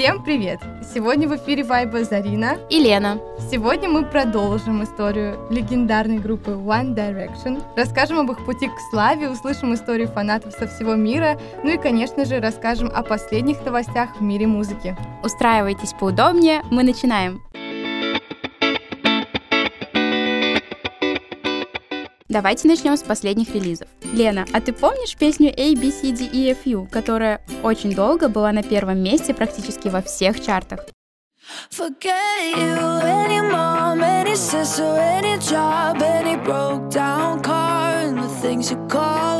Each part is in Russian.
Всем привет! Сегодня в эфире Вайба Зарина и Лена. Сегодня мы продолжим историю легендарной группы One Direction, расскажем об их пути к славе, услышим истории фанатов со всего мира, ну и, конечно же, расскажем о последних новостях в мире музыки. Устраивайтесь поудобнее, мы начинаем. Давайте начнем с последних релизов. Лена, а ты помнишь песню A, B, C, D, E, F, U, которая очень долго была на первом месте практически во всех чартах? Forget you, any mom, any sister, any job, any broke down car, and the things you call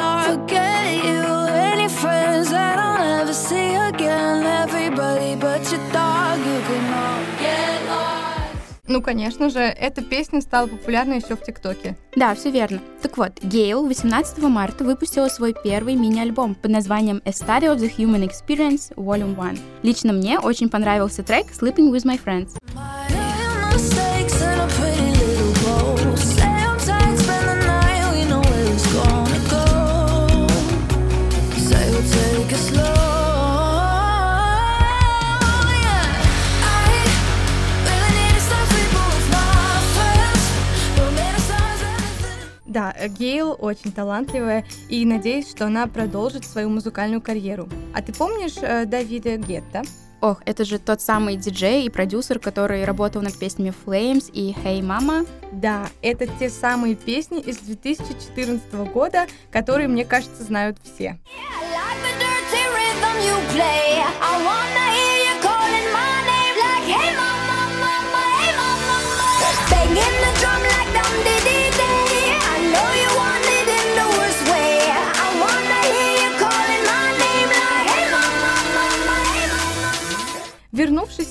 Ну, конечно же, эта песня стала популярной еще в ТикТоке. Да, все верно. Так вот, Гейл 18 марта выпустила свой первый мини-альбом под названием A Study of the Human Experience Volume 1. Лично мне очень понравился трек Sleeping with My Friends. Да, Гейл очень талантливая, и надеюсь, что она продолжит свою музыкальную карьеру. А ты помнишь э, Давида Гетта? Ох, это же тот самый диджей и продюсер, который работал над песнями Flames и Hey Mama. Да, это те самые песни из 2014 года, которые, мне кажется, знают все. Вернувшись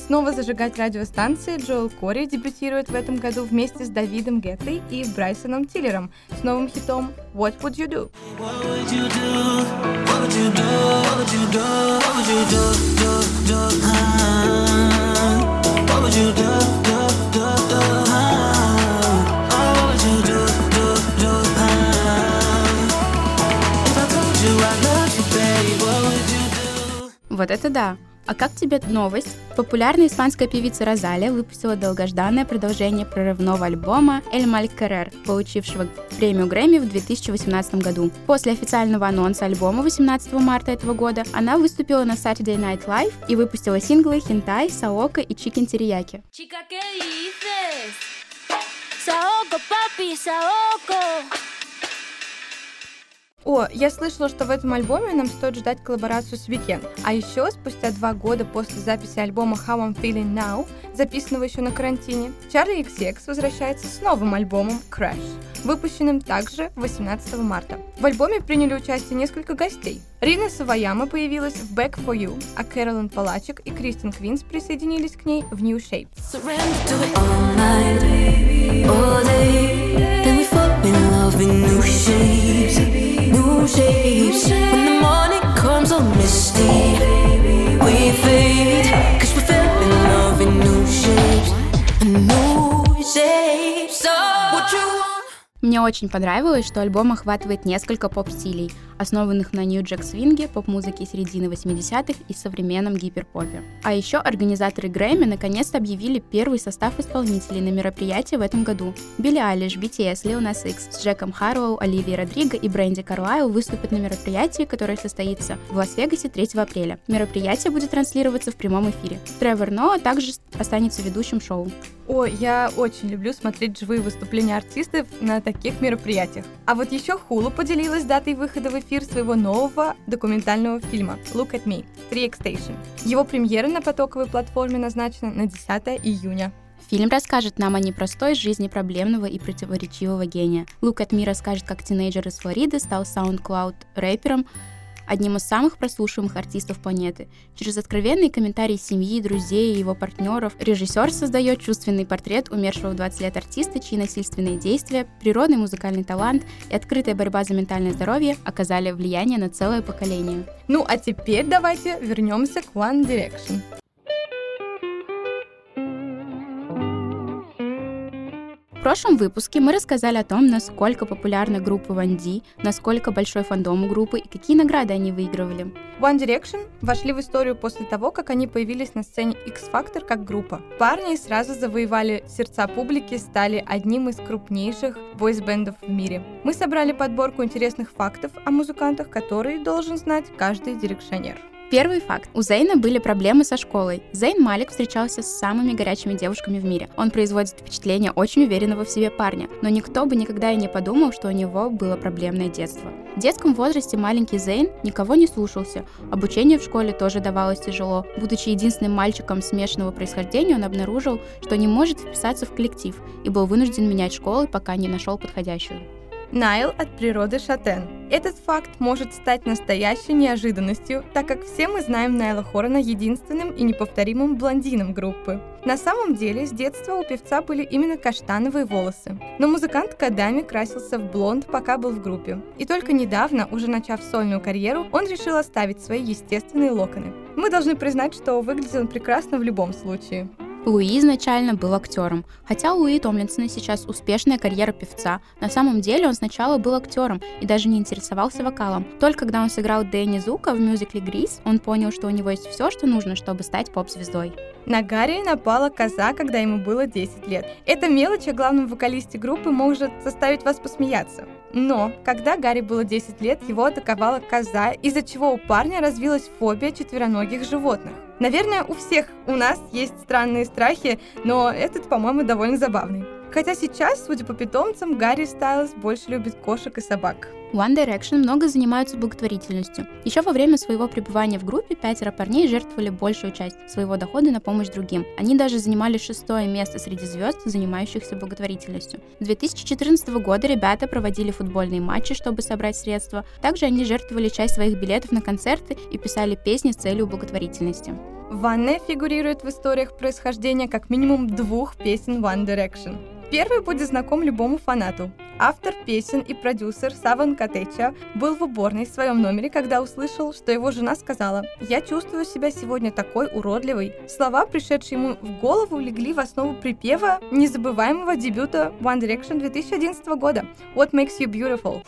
снова зажигать радиостанции, Джоэл Кори дебютирует в этом году вместе с Давидом Геттой и Брайсоном Тиллером с новым хитом What Would You Do? Вот это да! А как тебе новость? Популярная испанская певица Розалия выпустила долгожданное продолжение прорывного альбома «Эль Маль Керрер», получившего премию Грэмми в 2018 году. После официального анонса альбома 18 марта этого года она выступила на Saturday Night Live и выпустила синглы «Хентай», «Саока» и «Чикен Терияки». Saoko, papi, Saoko. О, я слышала, что в этом альбоме нам стоит ждать коллаборацию с Weekend. А еще, спустя два года после записи альбома How I'm Feeling Now, записанного еще на карантине, Charlie XX возвращается с новым альбомом Crash, выпущенным также 18 марта. В альбоме приняли участие несколько гостей. Рина Саваяма появилась в Back for You, а Кэролин Палачик и Кристин Квинс присоединились к ней в New Shape. New shapes new shapes When the morning comes all misty We fade Cause we fell in love in new shapes New shapes So what you want Мне очень понравилось, что альбом охватывает несколько поп-стилей – основанных на нью-джек-свинге, поп-музыке середины 80-х и современном гиперпопе. А еще организаторы Грэмми наконец-то объявили первый состав исполнителей на мероприятии в этом году. Билли Алиш, BTS, Lil Nas X с Джеком Харроу, Оливией Родриго и Бренди Карлайл выступят на мероприятии, которое состоится в Лас-Вегасе 3 апреля. Мероприятие будет транслироваться в прямом эфире. Тревор Ноа также останется ведущим шоу. О, я очень люблю смотреть живые выступления артистов на таких мероприятиях. А вот еще Хулу поделилась датой выхода в эфир эфир своего нового документального фильма «Look at Me» 3X Station. Его премьера на потоковой платформе назначена на 10 июня. Фильм расскажет нам о непростой жизни проблемного и противоречивого гения. Лук от Me расскажет, как тинейджер из Флориды стал SoundCloud рэпером, одним из самых прослушиваемых артистов планеты. Через откровенные комментарии семьи, друзей и его партнеров режиссер создает чувственный портрет умершего в 20 лет артиста, чьи насильственные действия, природный музыкальный талант и открытая борьба за ментальное здоровье оказали влияние на целое поколение. Ну а теперь давайте вернемся к One Direction. Прошлом выпуске мы рассказали о том, насколько популярна группа One D, насколько большой фандом у группы и какие награды они выигрывали. One Direction вошли в историю после того, как они появились на сцене X Factor как группа. Парни сразу завоевали сердца публики, стали одним из крупнейших бойсбендов в мире. Мы собрали подборку интересных фактов о музыкантах, которые должен знать каждый дирекшенер. Первый факт. У Зейна были проблемы со школой. Зейн Малик встречался с самыми горячими девушками в мире. Он производит впечатление очень уверенного в себе парня, но никто бы никогда и не подумал, что у него было проблемное детство. В детском возрасте маленький Зейн никого не слушался. Обучение в школе тоже давалось тяжело. Будучи единственным мальчиком смешанного происхождения, он обнаружил, что не может вписаться в коллектив и был вынужден менять школы, пока не нашел подходящую. Найл от природы шатен. Этот факт может стать настоящей неожиданностью, так как все мы знаем Найла Хорона единственным и неповторимым блондином группы. На самом деле, с детства у певца были именно каштановые волосы. Но музыкант годами красился в блонд, пока был в группе. И только недавно, уже начав сольную карьеру, он решил оставить свои естественные локоны. Мы должны признать, что выглядел он прекрасно в любом случае. Луи изначально был актером. Хотя у Луи Томлинсона сейчас успешная карьера певца, на самом деле он сначала был актером и даже не интересовался вокалом. Только когда он сыграл Дэнни Зука в мюзикле «Грис», он понял, что у него есть все, что нужно, чтобы стать поп-звездой. На Гарри напала коза, когда ему было 10 лет. Эта мелочь о главном вокалисте группы может заставить вас посмеяться. Но, когда Гарри было 10 лет, его атаковала коза, из-за чего у парня развилась фобия четвероногих животных. Наверное, у всех у нас есть странные страхи, но этот, по-моему, довольно забавный. Хотя сейчас, судя по питомцам, Гарри Стайлз больше любит кошек и собак. One Direction много занимаются благотворительностью. Еще во время своего пребывания в группе пятеро парней жертвовали большую часть своего дохода на помощь другим. Они даже занимали шестое место среди звезд, занимающихся благотворительностью. С 2014 года ребята проводили футбольные матчи, чтобы собрать средства. Также они жертвовали часть своих билетов на концерты и писали песни с целью благотворительности. Ванне фигурирует в историях происхождения как минимум двух песен One Direction. Первый будет знаком любому фанату. Автор песен и продюсер Саван Катеча был в уборной в своем номере, когда услышал, что его жена сказала «Я чувствую себя сегодня такой уродливой». Слова, пришедшие ему в голову, легли в основу припева незабываемого дебюта One Direction 2011 года «What Makes You Beautiful».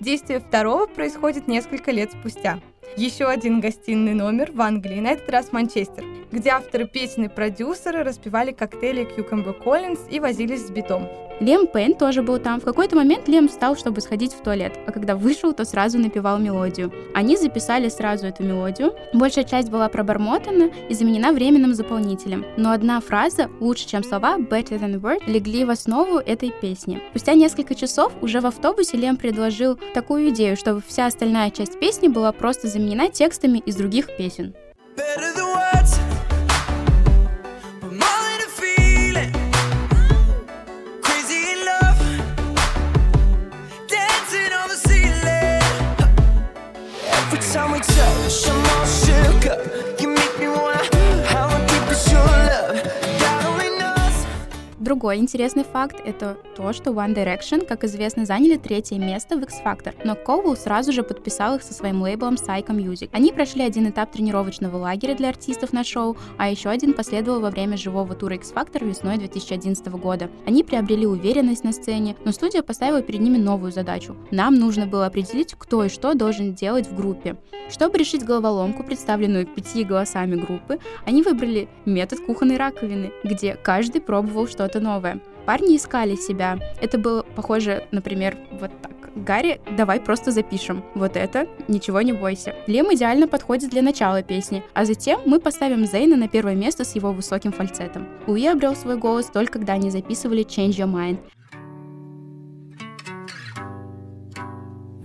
Действие второго происходит несколько лет спустя. Еще один гостиный номер в Англии, на этот раз Манчестер, где авторы песен и продюсеры распевали коктейли Cucumber Collins и возились с битом. Лем Пейн тоже был там. В какой-то момент Лем встал, чтобы сходить в туалет, а когда вышел, то сразу напевал мелодию. Они записали сразу эту мелодию. Большая часть была пробормотана и заменена временным заполнителем. Но одна фраза, лучше, чем слова, better than word, легли в основу этой песни. Спустя несколько часов уже в автобусе Лем предложил такую идею, чтобы вся остальная часть песни была просто заменена текстами из других песен. Better Другой интересный факт — это то, что One Direction, как известно, заняли третье место в X Factor, но Коул сразу же подписал их со своим лейблом Psycho Music. Они прошли один этап тренировочного лагеря для артистов на шоу, а еще один последовал во время живого тура X Factor весной 2011 года. Они приобрели уверенность на сцене, но студия поставила перед ними новую задачу. Нам нужно было определить, кто и что должен делать в группе. Чтобы решить головоломку, представленную пяти голосами группы, они выбрали метод кухонной раковины, где каждый пробовал что-то новое. Парни искали себя. Это было похоже, например, вот так. Гарри, давай просто запишем. Вот это, ничего не бойся. Лем идеально подходит для начала песни, а затем мы поставим Зейна на первое место с его высоким фальцетом. Луи обрел свой голос только когда они записывали Change Your Mind.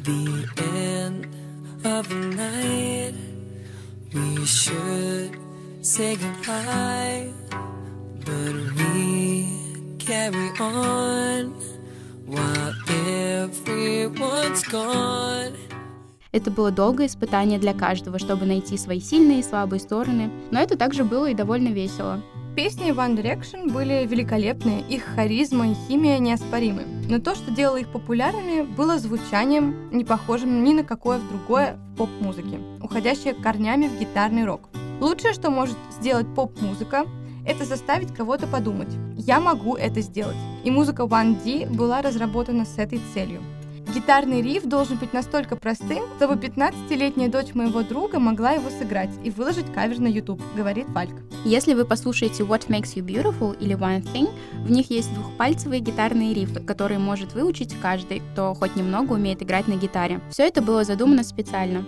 The end of the night We should say goodbye But we carry on while everyone's gone. Это было долгое испытание для каждого, чтобы найти свои сильные и слабые стороны, но это также было и довольно весело. Песни One Direction были великолепны, их харизма и химия неоспоримы. Но то, что делало их популярными, было звучанием, не похожим ни на какое в другое в поп-музыке, уходящее корнями в гитарный рок. Лучшее, что может сделать поп-музыка, это заставить кого-то подумать. Я могу это сделать. И музыка One D была разработана с этой целью. Гитарный риф должен быть настолько простым, чтобы 15-летняя дочь моего друга могла его сыграть и выложить кавер на YouTube, говорит Вальк. Если вы послушаете What Makes You Beautiful или One Thing, в них есть двухпальцевые гитарные рифы, которые может выучить каждый, кто хоть немного умеет играть на гитаре. Все это было задумано специально.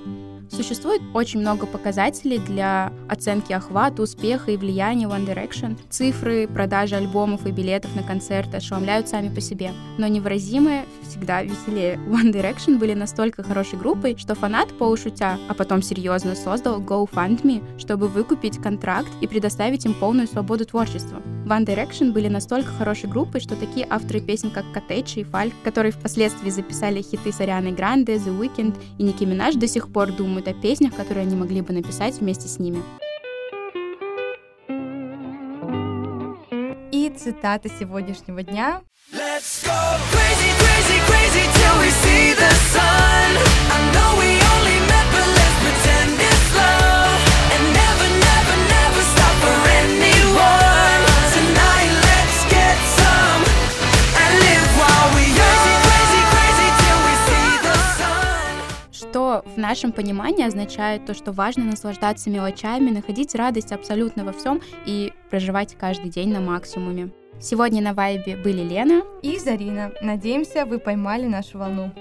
Существует очень много показателей для оценки охвата, успеха и влияния One Direction. Цифры, продажи альбомов и билетов на концерты ошеломляют сами по себе. Но невыразимые всегда веселее. One Direction были настолько хорошей группой, что фанат полушутя, а потом серьезно создал GoFundMe, чтобы выкупить контракт и предоставить им полную свободу творчества. One Direction были настолько хорошей группой, что такие авторы песен, как Коттедж и Фальк, которые впоследствии записали хиты с Арианой Гранде, The Weeknd и Ники Минаж, до сих пор думают о песнях, которые они могли бы написать вместе с ними. И цитата сегодняшнего дня. Let's go crazy, crazy, crazy till we see the sun. I know we в нашем понимании означает то, что важно наслаждаться мелочами, находить радость абсолютно во всем и проживать каждый день на максимуме. Сегодня на Вайбе были Лена и Зарина. Надеемся, вы поймали нашу волну.